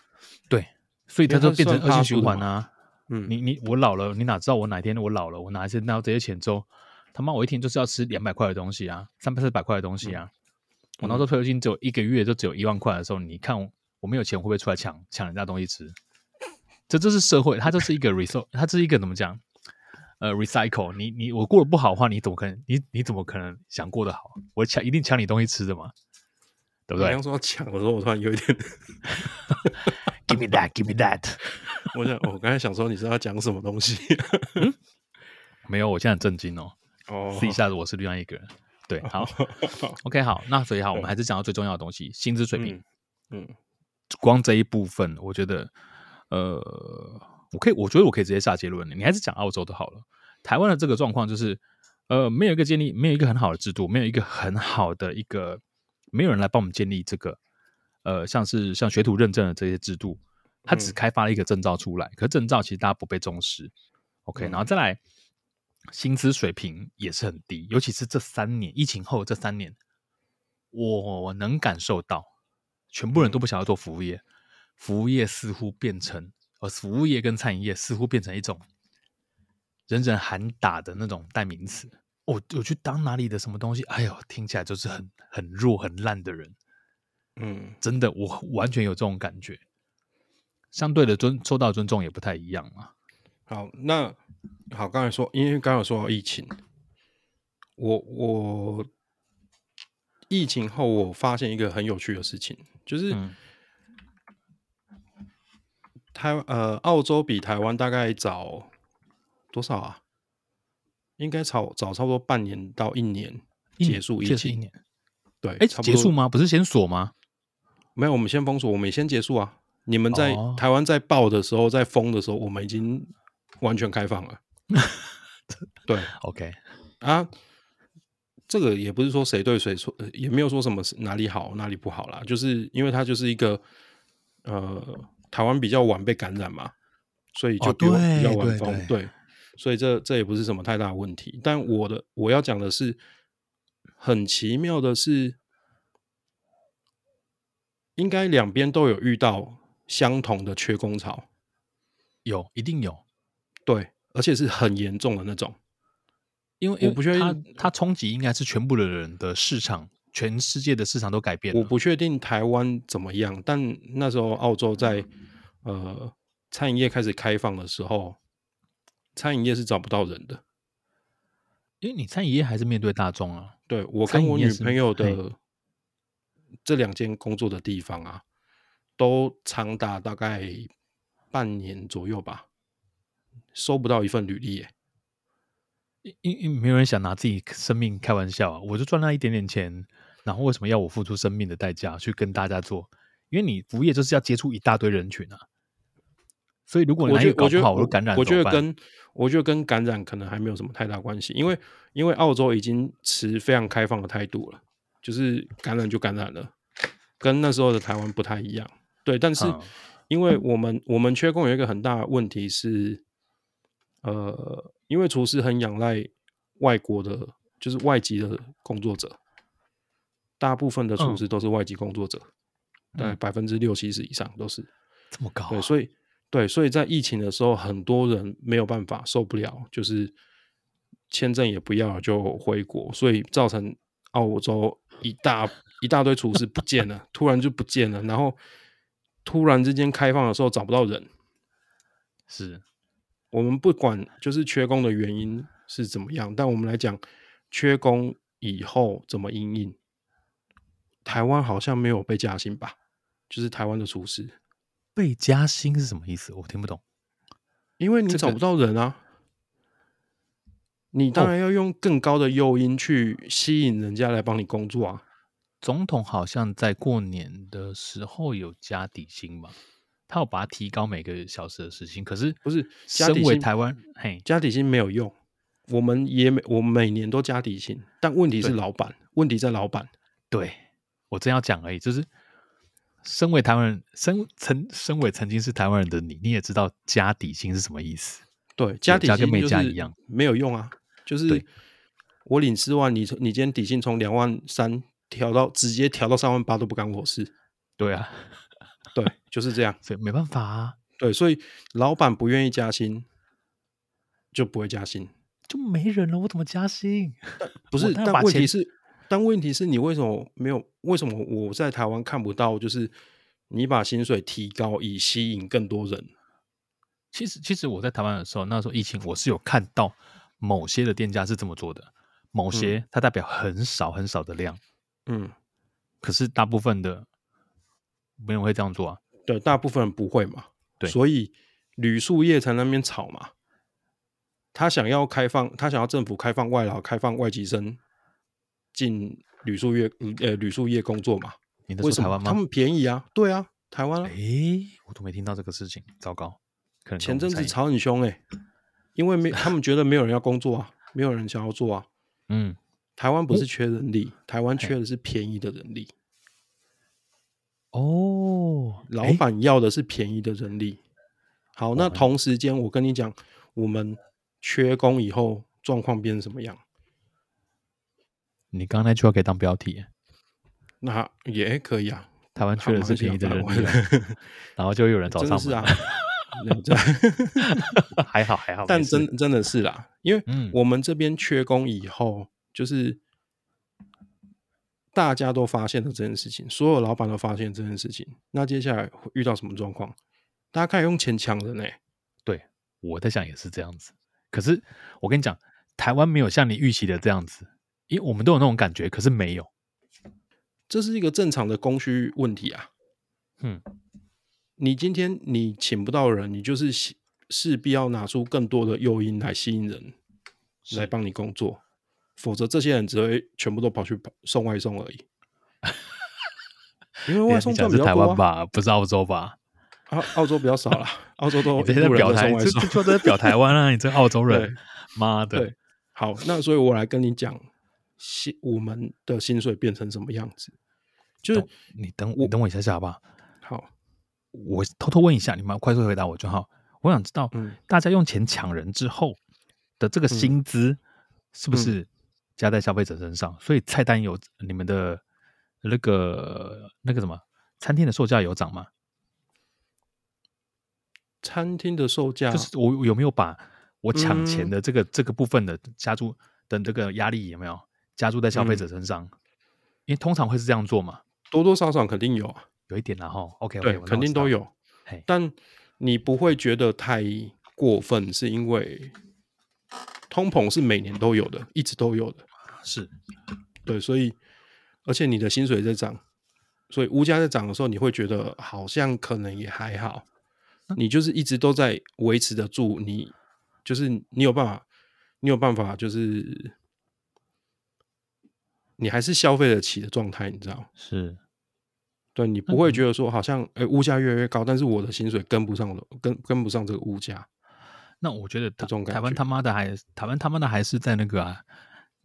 对，所以他就变成恶性循环啊。嗯，你你我老了，你哪知道我哪天我老了，我哪一天拿到这些钱之后，他妈我一天就是要吃两百块的东西啊，三百四百块的东西啊。嗯、我拿到退休金只有一个月就只有一万块的时候，你看我，我没有钱会不会出来抢抢人家东西吃？这这是社会，它就是一个 resource，它是一个怎么讲？呃，recycle，你你我过得不好的话，你怎么可能？你你怎么可能想过得好？我抢一定抢你东西吃的嘛，对不对？刚说抢的时候，我突然有一点，give me that，give me that。[LAUGHS] 我想，我刚才想说，你是要讲什么东西？嗯、[LAUGHS] 没有，我现在很震惊哦。哦，试一下子，我是另外一个人。对，好，[LAUGHS] OK，好，那所以好，我们还是讲到最重要的东西，薪资水平。嗯，嗯光这一部分，我觉得，呃。我可以，我觉得我可以直接下结论。你还是讲澳洲的好了。台湾的这个状况就是，呃，没有一个建立，没有一个很好的制度，没有一个很好的一个，没有人来帮我们建立这个，呃，像是像学徒认证的这些制度，它只开发了一个证照出来，嗯、可证照其实大家不被重视。OK，、嗯、然后再来，薪资水平也是很低，尤其是这三年疫情后这三年，我能感受到，全部人都不想要做服务业，服务业似乎变成。呃服务业跟餐饮业似乎变成一种人人喊打的那种代名词。我我去当哪里的什么东西？哎呦，听起来就是很很弱、很烂的人。嗯，真的，我完全有这种感觉。相对的尊受到尊重也不太一样嘛。好，那好，刚才说，因为刚刚有说到疫情，我我疫情后我发现一个很有趣的事情，就是。嗯台呃，澳洲比台湾大概早多少啊？应该早早差不多半年到一年结束疫情。一年，对，哎、欸，结束吗？不是先锁吗？没有，我们先封锁，我们先结束啊。你们在、哦、台湾在爆的时候，在封的时候，我们已经完全开放了。[LAUGHS] 对，OK 啊，这个也不是说谁对谁错，也没有说什么哪里好哪里不好啦，就是因为它就是一个呃。台湾比较晚被感染嘛，所以就比较晚封。对，所以这这也不是什么太大的问题。但我的我要讲的是，很奇妙的是，应该两边都有遇到相同的缺工潮，有，一定有，对，而且是很严重的那种。因为我不确定，它冲击应该是全部的人的市场。全世界的市场都改变了。我不确定台湾怎么样，但那时候澳洲在呃餐饮业开始开放的时候，餐饮业是找不到人的，因为你餐饮业还是面对大众啊。对，我跟我女朋友的这两间工作的地方啊，都长达大概半年左右吧，收不到一份履历耶。因因没有人想拿自己生命开玩笑啊，我就赚那一点点钱。然后为什么要我付出生命的代价去跟大家做？因为你服务业就是要接触一大堆人群啊，所以如果你哪搞不好，感染。我觉得跟我觉得跟感染可能还没有什么太大关系，因为因为澳洲已经持非常开放的态度了，就是感染就感染了，跟那时候的台湾不太一样。对，但是因为我们我们缺工有一个很大的问题是，呃，因为厨师很仰赖外国的，就是外籍的工作者。大部分的厨师都是外籍工作者，嗯、大概百分之六七十以上都是这么高、啊。对，所以对，所以在疫情的时候，很多人没有办法受不了，就是签证也不要就回国，所以造成澳洲一大 [LAUGHS] 一大堆厨师不见了，突然就不见了，然后突然之间开放的时候找不到人。是我们不管就是缺工的原因是怎么样，但我们来讲缺工以后怎么因应。台湾好像没有被加薪吧？就是台湾的厨师被加薪是什么意思？我听不懂。因为你找不到人啊，这个、你当然要用更高的诱因去吸引人家来帮你工作啊。总统好像在过年的时候有加底薪吧？他有把它提高每个小时的时薪，可是不是加底薪？台湾嘿，加底薪没有用。我们也每我们每年都加底薪，但问题是老板，问题在老板。对。我真要讲而已，就是身为台湾人，身曾身为曾经是台湾人的你，你也知道加底薪是什么意思？对，加底薪跟没加一样，没有用啊。就是我领四万，你你今天底薪从两万三调到直接调到三万八都不干我事。对啊，对，就是这样，[LAUGHS] 所以没办法啊。对，所以老板不愿意加薪，就不会加薪，就没人了。我怎么加薪？不是，但问题是。但问题是你为什么没有？为什么我在台湾看不到？就是你把薪水提高，以吸引更多人。其实，其实我在台湾的时候，那时候疫情，我是有看到某些的店家是这么做的。某些它代表很少很少的量，嗯，可是大部分的没人会这样做啊。对，大部分人不会嘛。对，所以旅宿业才那边吵嘛。他想要开放，他想要政府开放外劳，开放外籍生。进旅宿业，呃，旅宿业工作嘛？你在说台湾吗？他们便宜啊，对啊，台湾啊。哎、欸，我都没听到这个事情，糟糕。可能前阵子吵很凶哎、欸，因为没他们觉得没有人要工作啊，没有人想要做啊。嗯，台湾不是缺人力，哦、台湾缺的是便宜的人力。哦，老板要的是便宜的人力。好，那同时间我跟你讲，我们缺工以后状况变成什么样？你刚刚那句话可以当标题，那也可以啊。台湾缺的是便宜的人力，然后就有人找 [LAUGHS] 上门。是啊，[LAUGHS] 还好还好。但真真的是啦，因为我们这边缺工以后，就是大家都发现了这件事情，所有老板都发现这件事情。那接下来会遇到什么状况？大家开始用钱抢人呢？对，我在想也是这样子。可是我跟你讲，台湾没有像你预期的这样子。因为我们都有那种感觉，可是没有，这是一个正常的供需问题啊。嗯，你今天你请不到人，你就是势必要拿出更多的诱因来吸引人来帮你工作，否则这些人只会全部都跑去送外送而已。[LAUGHS] 因为外送赚比较多啊。台湾吧，不是澳洲吧？澳澳洲比较少啦，澳洲都 [LAUGHS] 你在表台，就就在表台湾啊！你这澳洲人，妈的！对，好，那所以我来跟你讲。薪我们的薪水变成什么样子？就是你等我，你等我一下下好不好？好，我偷偷问一下，你们快速回答我就好。我想知道，嗯，大家用钱抢人之后的这个薪资是不是加在消费者身上？嗯、所以菜单有你们的那个那个什么餐厅的售价有涨吗？餐厅的售价就是我有没有把我抢钱的这个、嗯、这个部分的加注的这个压力有没有？加注在消费者身上，嗯、因为通常会是这样做嘛，多多少少肯定有啊，有一点然后 OK，对，肯定都有。但你不会觉得太过分，是因为通膨是每年都有的，一直都有的，是对，所以而且你的薪水在涨，所以物价在涨的时候，你会觉得好像可能也还好，嗯、你就是一直都在维持得住，你就是你有办法，你有办法就是。你还是消费得起的状态，你知道？是，对，你不会觉得说好像，哎、嗯欸，物价越来越高，但是我的薪水跟不上了，跟跟不上这个物价。那我觉得台台湾他妈的还台湾他妈的还是在那个啊，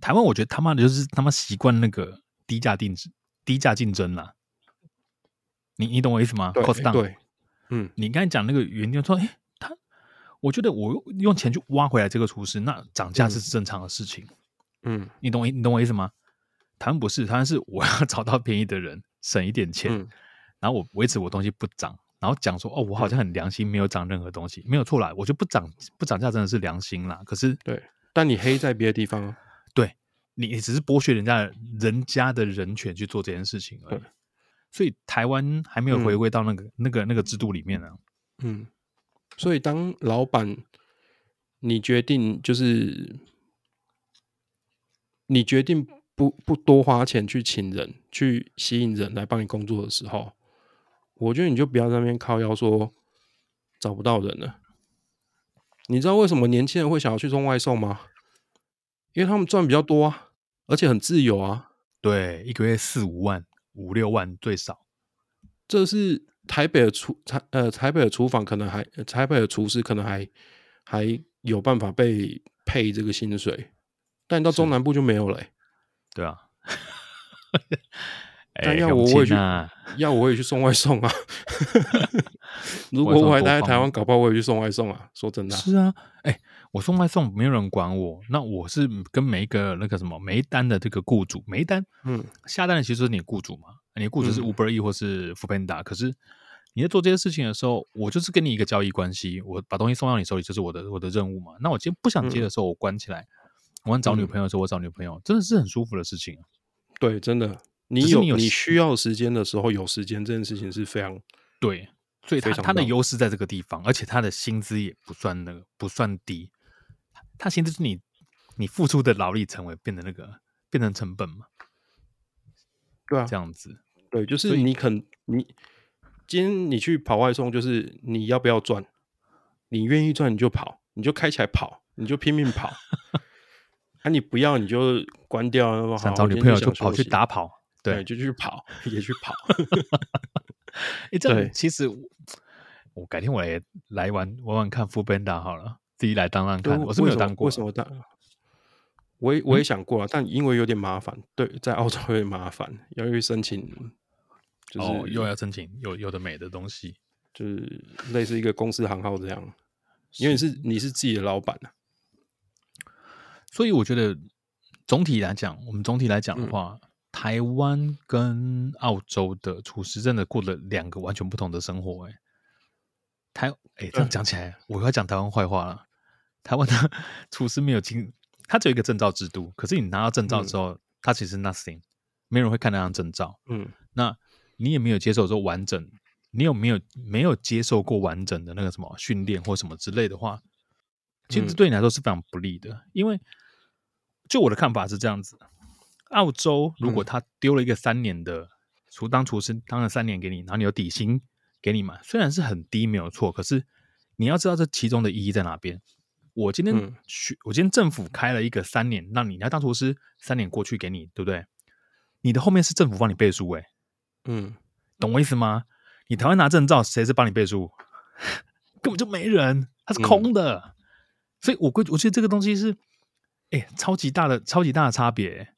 台湾我觉得他妈的就是他妈习惯那个低价定制、低价竞争啦。你你懂我意思吗？对 Cost down 对，嗯，你刚才讲那个原因说，哎、欸，他，我觉得我用钱去挖回来这个厨师，那涨价是正常的事情。嗯，你懂我你懂我意思吗？台湾不是，台湾是我要 [LAUGHS] 找到便宜的人，省一点钱，嗯、然后我维持我东西不涨，然后讲说哦，我好像很良心，没有涨任何东西，没有错啦，我就不涨不涨价真的是良心啦。可是对，但你黑在别的地方，对，你你只是剥削人家人家的人权去做这件事情而已。所以台湾还没有回归到那个、嗯、那个那个制度里面呢、啊。嗯，所以当老板，你决定就是你决定不不多花钱去请人去吸引人来帮你工作的时候，我觉得你就不要在那边靠腰说找不到人了。你知道为什么年轻人会想要去送外送吗？因为他们赚比较多啊，而且很自由啊。对，一个月四五万。五六万最少，这是台北的厨台呃台北的厨房可能还台北的厨师可能还还有办法被配这个薪水，但你到中南部就没有了、欸。对啊，但要我我也去，欸、要我也去送外送啊。[LAUGHS] 如果我还待在台湾，搞不好我也去送外送啊。说真的，是啊，哎、欸。我送外送，没有人管我。那我是跟每一个那个什么每一单的这个雇主，每一单，嗯，下单的其实是你雇主嘛。你雇主是 Uber E 或是 Foodpanda，可是你在做这些事情的时候，我就是跟你一个交易关系。我把东西送到你手里，就是我的我的任务嘛。那我今天不想接的时候，我关起来。我想找女朋友的时候，我找女朋友，真的是很舒服的事情。对，真的，你有你需要时间的时候有时间，这件事情是非常对。所以他他的优势在这个地方，而且他的薪资也不算那个不算低。他薪资是你，你付出的劳力成为变成那个变成成本嘛？对啊，这样子，对，就是你肯你今天你去跑外送，就是你要不要赚？你愿意赚你就跑，你就开起来跑，你就拼命跑。啊，你不要你就关掉，好好想找女朋友就跑去打跑，对，对就去跑也去跑。哎、欸，这样其实我，改天我也来玩玩玩看 Foodpanda 好了。自己来当当看，我是没有当过。为什么当？我也我也想过啊，嗯，但因为有点麻烦，对，在澳洲有点麻烦，要去申请，就是，哦，又要申请有有的美的东西，就是类似一个公司行号这样。因为你是你是自己的老板啊，所以我觉得总体来讲，我们总体来讲的话，嗯，台湾跟澳洲的厨师真的过了两个完全不同的生活，欸，哎，台哎，这样讲起来，嗯，我要讲台湾坏话了。台湾的 [LAUGHS] 厨师没有经，他只有一个证照制度。可是你拿到证照之后，他、嗯、其实 nothing，没人会看那张证照。嗯，那你也没有接受说完整，你有没有没有接受过完整的那个什么训练或什么之类的话，其实对你来说是非常不利的。嗯、因为就我的看法是这样子：澳洲如果他丢了一个三年的厨当厨师，当了三年给你，然后你有底薪给你嘛，虽然是很低没有错，可是你要知道这其中的意义在哪边。我今天去、嗯，我今天政府开了一个三年，让你来当厨师，三年过去给你，对不对？你的后面是政府帮你背书，哎，嗯，懂我意思吗？你台湾拿证照，谁是帮你背书？[LAUGHS] 根本就没人，它是空的。嗯、所以我觉我觉得这个东西是，哎、欸，超级大的、超级大的差别，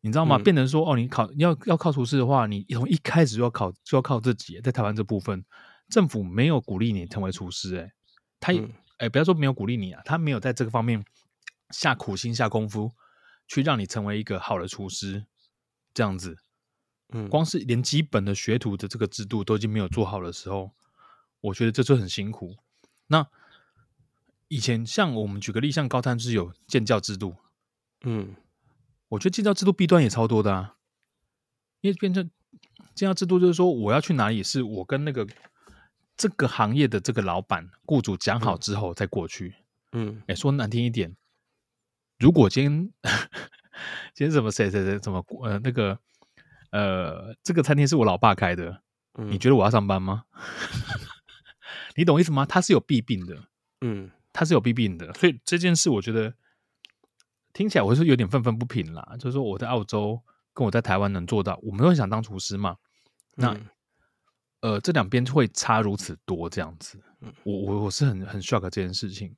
你知道吗？嗯、变成说，哦，你考要要靠厨师的话，你从一开始就要考，就要靠自己。在台湾这部分，政府没有鼓励你成为厨师，哎，他。嗯哎，不要说没有鼓励你啊，他没有在这个方面下苦心下功夫，去让你成为一个好的厨师，这样子，嗯，光是连基本的学徒的这个制度都已经没有做好的时候，我觉得这就很辛苦。那以前像我们举个例，像高碳是有建教制度，嗯，我觉得建教制度弊端也超多的啊，因为变成建教制度就是说我要去哪里，是我跟那个。这个行业的这个老板、雇主讲好之后再过去。嗯，哎，说难听一点，如果今天今天怎么谁谁谁怎么呃那个呃这个餐厅是我老爸开的，嗯，你觉得我要上班吗？[LAUGHS] 你懂意思吗？他是有弊病的，嗯，他是有弊病的，所以这件事我觉得听起来我是有点愤愤不平啦。就是说我在澳洲跟我在台湾能做到，我们都很想当厨师嘛，那。嗯呃，这两边会差如此多，这样子，我我我是很很 shock 这件事情。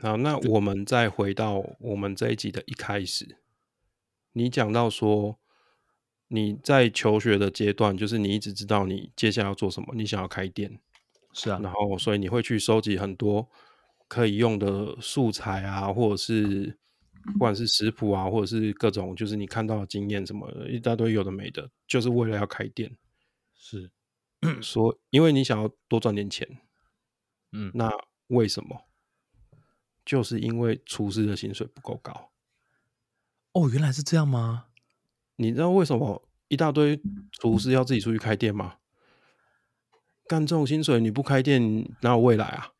好，那我们再回到我们这一集的一开始，你讲到说你在求学的阶段，就是你一直知道你接下来要做什么，你想要开店，是啊，然后所以你会去收集很多可以用的素材啊，或者是不管是食谱啊，或者是各种就是你看到的经验什么一大堆有的没的，就是为了要开店，是。[CLEARS THROAT] 说，因为你想要多赚点钱，嗯，那为什么？就是因为厨师的薪水不够高。哦，原来是这样吗？你知道为什么一大堆厨师要自己出去开店吗？干这种薪水你不开店哪有未来啊？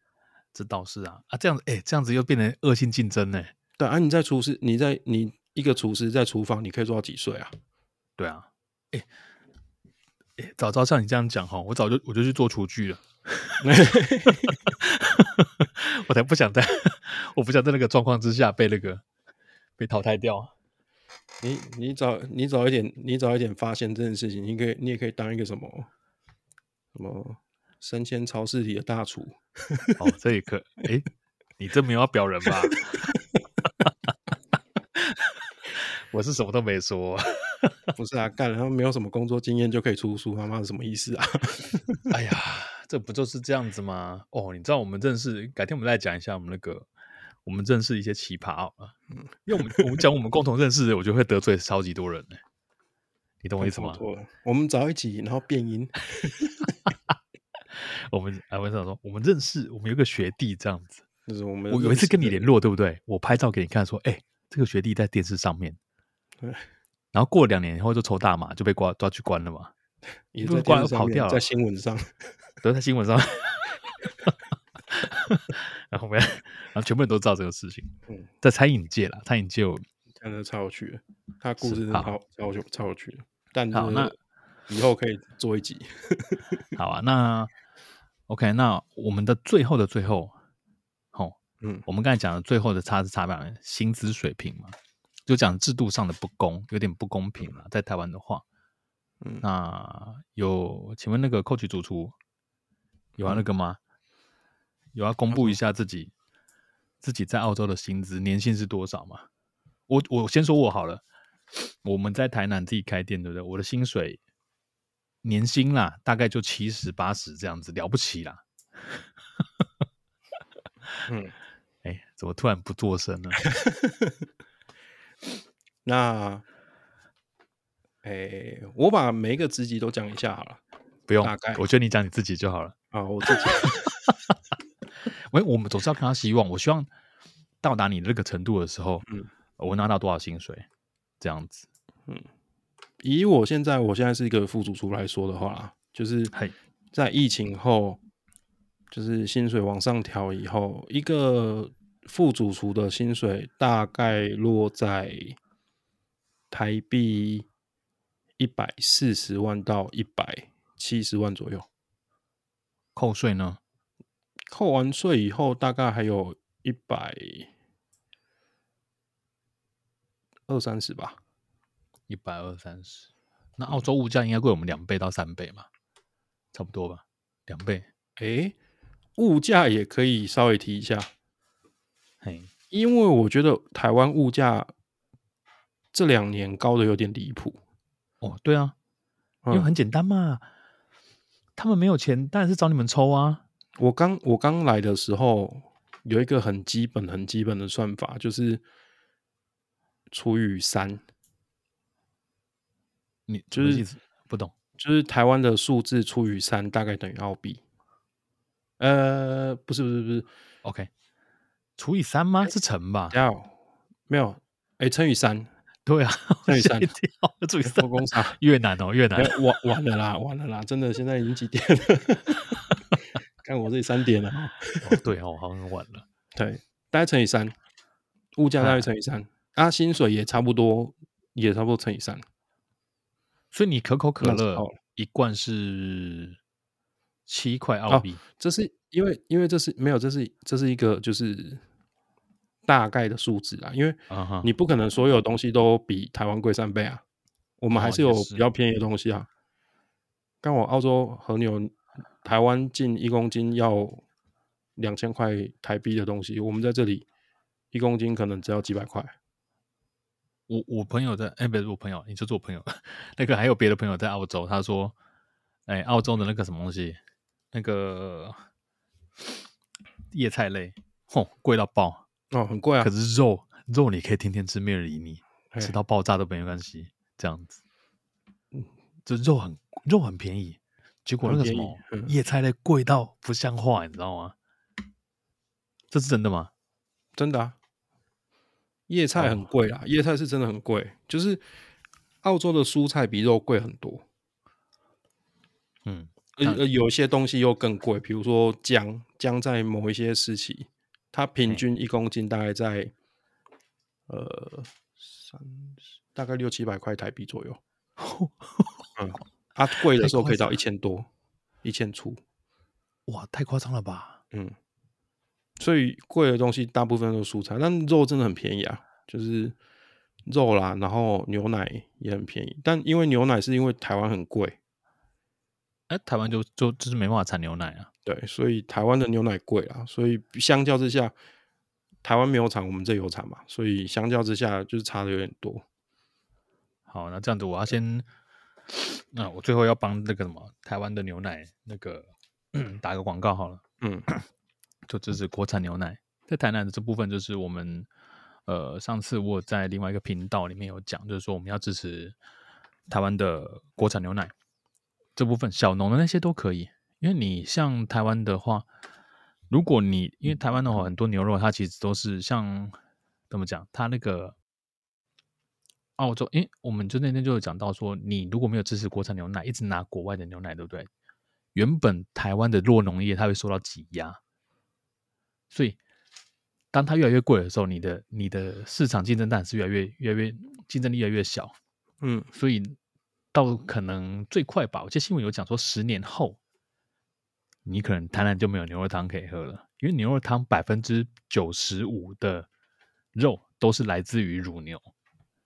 这倒是啊啊，这样子哎，这样子又变成恶性竞争呢。对啊，你在厨师，你在你一个厨师在厨房，你可以做到几岁啊？对啊，哎哎，早知道像你这样讲哈，我早就我就去做厨具了。[LAUGHS] 我才不想在，[LAUGHS] 我不想在那个状况之下被那个被淘汰掉。你你早你早一点，你早一点发现这件事情，你可以你也可以当一个什么什么生鲜超市里的大厨。哦，这也可哎、欸，你这没有要表人吧？[LAUGHS] 我是什么都没说，[LAUGHS] 不是啊，干了他们没有什么工作经验就可以出书，他妈是什么意思啊？[LAUGHS] 哎呀，这不就是这样子吗？哦，你知道我们认识，改天我们再讲一下我们那个我们认识一些奇葩啊，嗯，因为我们我们讲我们共同认识的，我觉得会得罪超级多人呢。你懂我意思吗？我们找一集，然后变音。我们啊，我想说，我们认识，我们有个学弟这样子，就是我们我有一次跟你联络，对不对？我拍照给你看，说，哎，这个学弟在电视上面。对，然后过了两年以后就抽大麻，就被抓抓去关了嘛。也在关跑掉了，在新闻上，都在新闻上。然后我们，然后全部人都知道这个事情。嗯，在餐饮界啦，餐饮界我真的超有趣的，他故事超超有超有趣的。但好，那以后可以做一集。好啊，那 OK，那我们的最后的最后，好，嗯，我们刚才讲的最后的差是差在薪资水平嘛。就讲制度上的不公，有点不公平了。在台湾的话，嗯，那有，请问那个 Coach 主厨有要那个吗？有要公布一下自己自己在澳洲的薪资年薪是多少吗？我我先说我好了，我们在台南自己开店，对不对？我的薪水年薪啦，大概就七十八十这样子，了不起啦。嗯，哎，怎么突然不做声呢？[LAUGHS] 那，哎、欸，我把每一个职级都讲一下好了。不用，大概我觉得你讲你自己就好了。啊，我自己。[LAUGHS] 喂，我们总是要看到希望。我希望到达你那个程度的时候，嗯，我拿到多少薪水？这样子。嗯，以我现在，我现在是一个副主厨来说的话，就是在疫情后，就是薪水往上调以后，一个。副主厨的薪水大概落在台币一百四十万到一百七十万左右，扣税呢？扣完税以后，大概还有一百二三十吧，一百二三十。那澳洲物价应该贵我们两倍到三倍嘛，差不多吧，两倍。诶，物价也可以稍微提一下。嘿，因为我觉得台湾物价这两年高的有点离谱。哦，对啊，因为很简单嘛，嗯、他们没有钱，当然是找你们抽啊。我刚我刚来的时候，有一个很基本很基本的算法，就是除以三。你就是不懂，就是台湾的数字除以三，大概等于澳币。呃，不是不是不是，OK。除以三吗？是乘吧？要没有？哎、欸，乘以三。对啊，[LAUGHS] 乘以三。除以三，工厂越南哦，越南。完完了啦，完了啦！真的，现在已经几点了？[LAUGHS] 看我这里三点了。哦，对哦，好像晚了。对，大概乘以三，物价大概乘以三，啊，薪水也差不多，也差不多乘以三。所以你可口可乐一罐是七块澳币，这是因为，因为这是没有，这是这是一个就是。大概的数字啊，因为你不可能所有东西都比台湾贵三倍啊，我们还是有比较便宜的东西啊。刚我澳洲和牛，台湾进一公斤要两千块台币的东西，我们在这里一公斤可能只要几百块。我我朋友在，哎，不是我朋友，你就是我朋友。[LAUGHS] 那个还有别的朋友在澳洲，他说，哎，澳洲的那个什么东西，那个叶菜类，嚯，贵到爆。哦，很贵啊！可是肉肉你可以天天吃，没人理你，吃到爆炸都没关系。这样子，嗯，这肉很肉很便宜，结果那个什么叶菜类贵到不像话，你知道吗？这是真的吗？真的啊！叶菜很贵啦，叶、哦、菜是真的很贵，就是澳洲的蔬菜比肉贵很多。嗯，呃，有些东西又更贵，比如说姜，姜在某一些时期，它平均一公斤大概在呃三大概六七百块台币左右。[LAUGHS] 嗯，啊，贵的时候可以到一千多，一千出。哇，太夸张了吧？嗯，所以贵的东西大部分都是蔬菜，但肉真的很便宜啊，就是肉啦，然后牛奶也很便宜，但因为牛奶是因为台湾很贵，哎、欸，台湾就就就是没办法产牛奶啊，对，所以台湾的牛奶贵啊，所以相较之下，台湾没有产，我们这有产嘛，所以相较之下就是差的有点多。好，那这样子我要先，那我最后要帮那个什么台湾的牛奶那个。[CLEARS THROAT] 打个广告好了，嗯，[CLEARS THROAT] 就支持国产牛奶。在台南的这部分，就是我们呃，上次我在另外一个频道里面有讲，就是说我们要支持台湾的国产牛奶这部分，小农的那些都可以。因为你像台湾的话，如果你因为台湾的话，很多牛肉它其实都是像怎么讲，它那个澳洲，诶，我们就那天就有讲到说，你如果没有支持国产牛奶，一直拿国外的牛奶，对不对？原本台湾的弱农业它会受到挤压，所以当它越来越贵的时候，你的你的市场竞争当然是越来越越来越竞争力越来越小，嗯，所以到可能最快吧，我记得新闻有讲说十年后，你可能台南就没有牛肉汤可以喝了，因为牛肉汤百分之九十五的肉都是来自于乳牛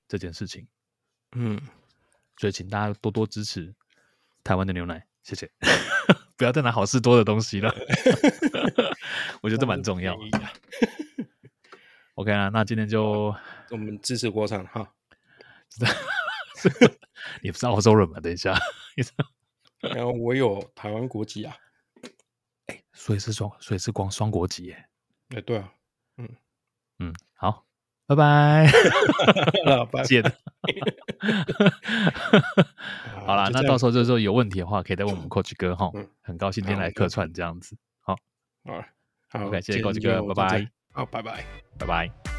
这件事情，嗯，所以请大家多多支持台湾的牛奶。谢谢，[LAUGHS] 不要再拿好事多的东西了，[LAUGHS] 我觉得这蛮重要。OK 啊，那今天就我们支持国产哈。[LAUGHS] 你不是澳洲人吗？等一下，然后我有台湾国籍啊，欸、所以是双，所以是光双国籍耶。哎、欸，对啊，嗯嗯，好，拜拜，[LAUGHS] 见。[LAUGHS] 好啦，那到时候就是说有问题的话，可以再问我们 Coach 哥哈。很高兴今天来客串这样子。好，好，好，感谢 Coach 哥，拜拜。好，拜拜，拜拜。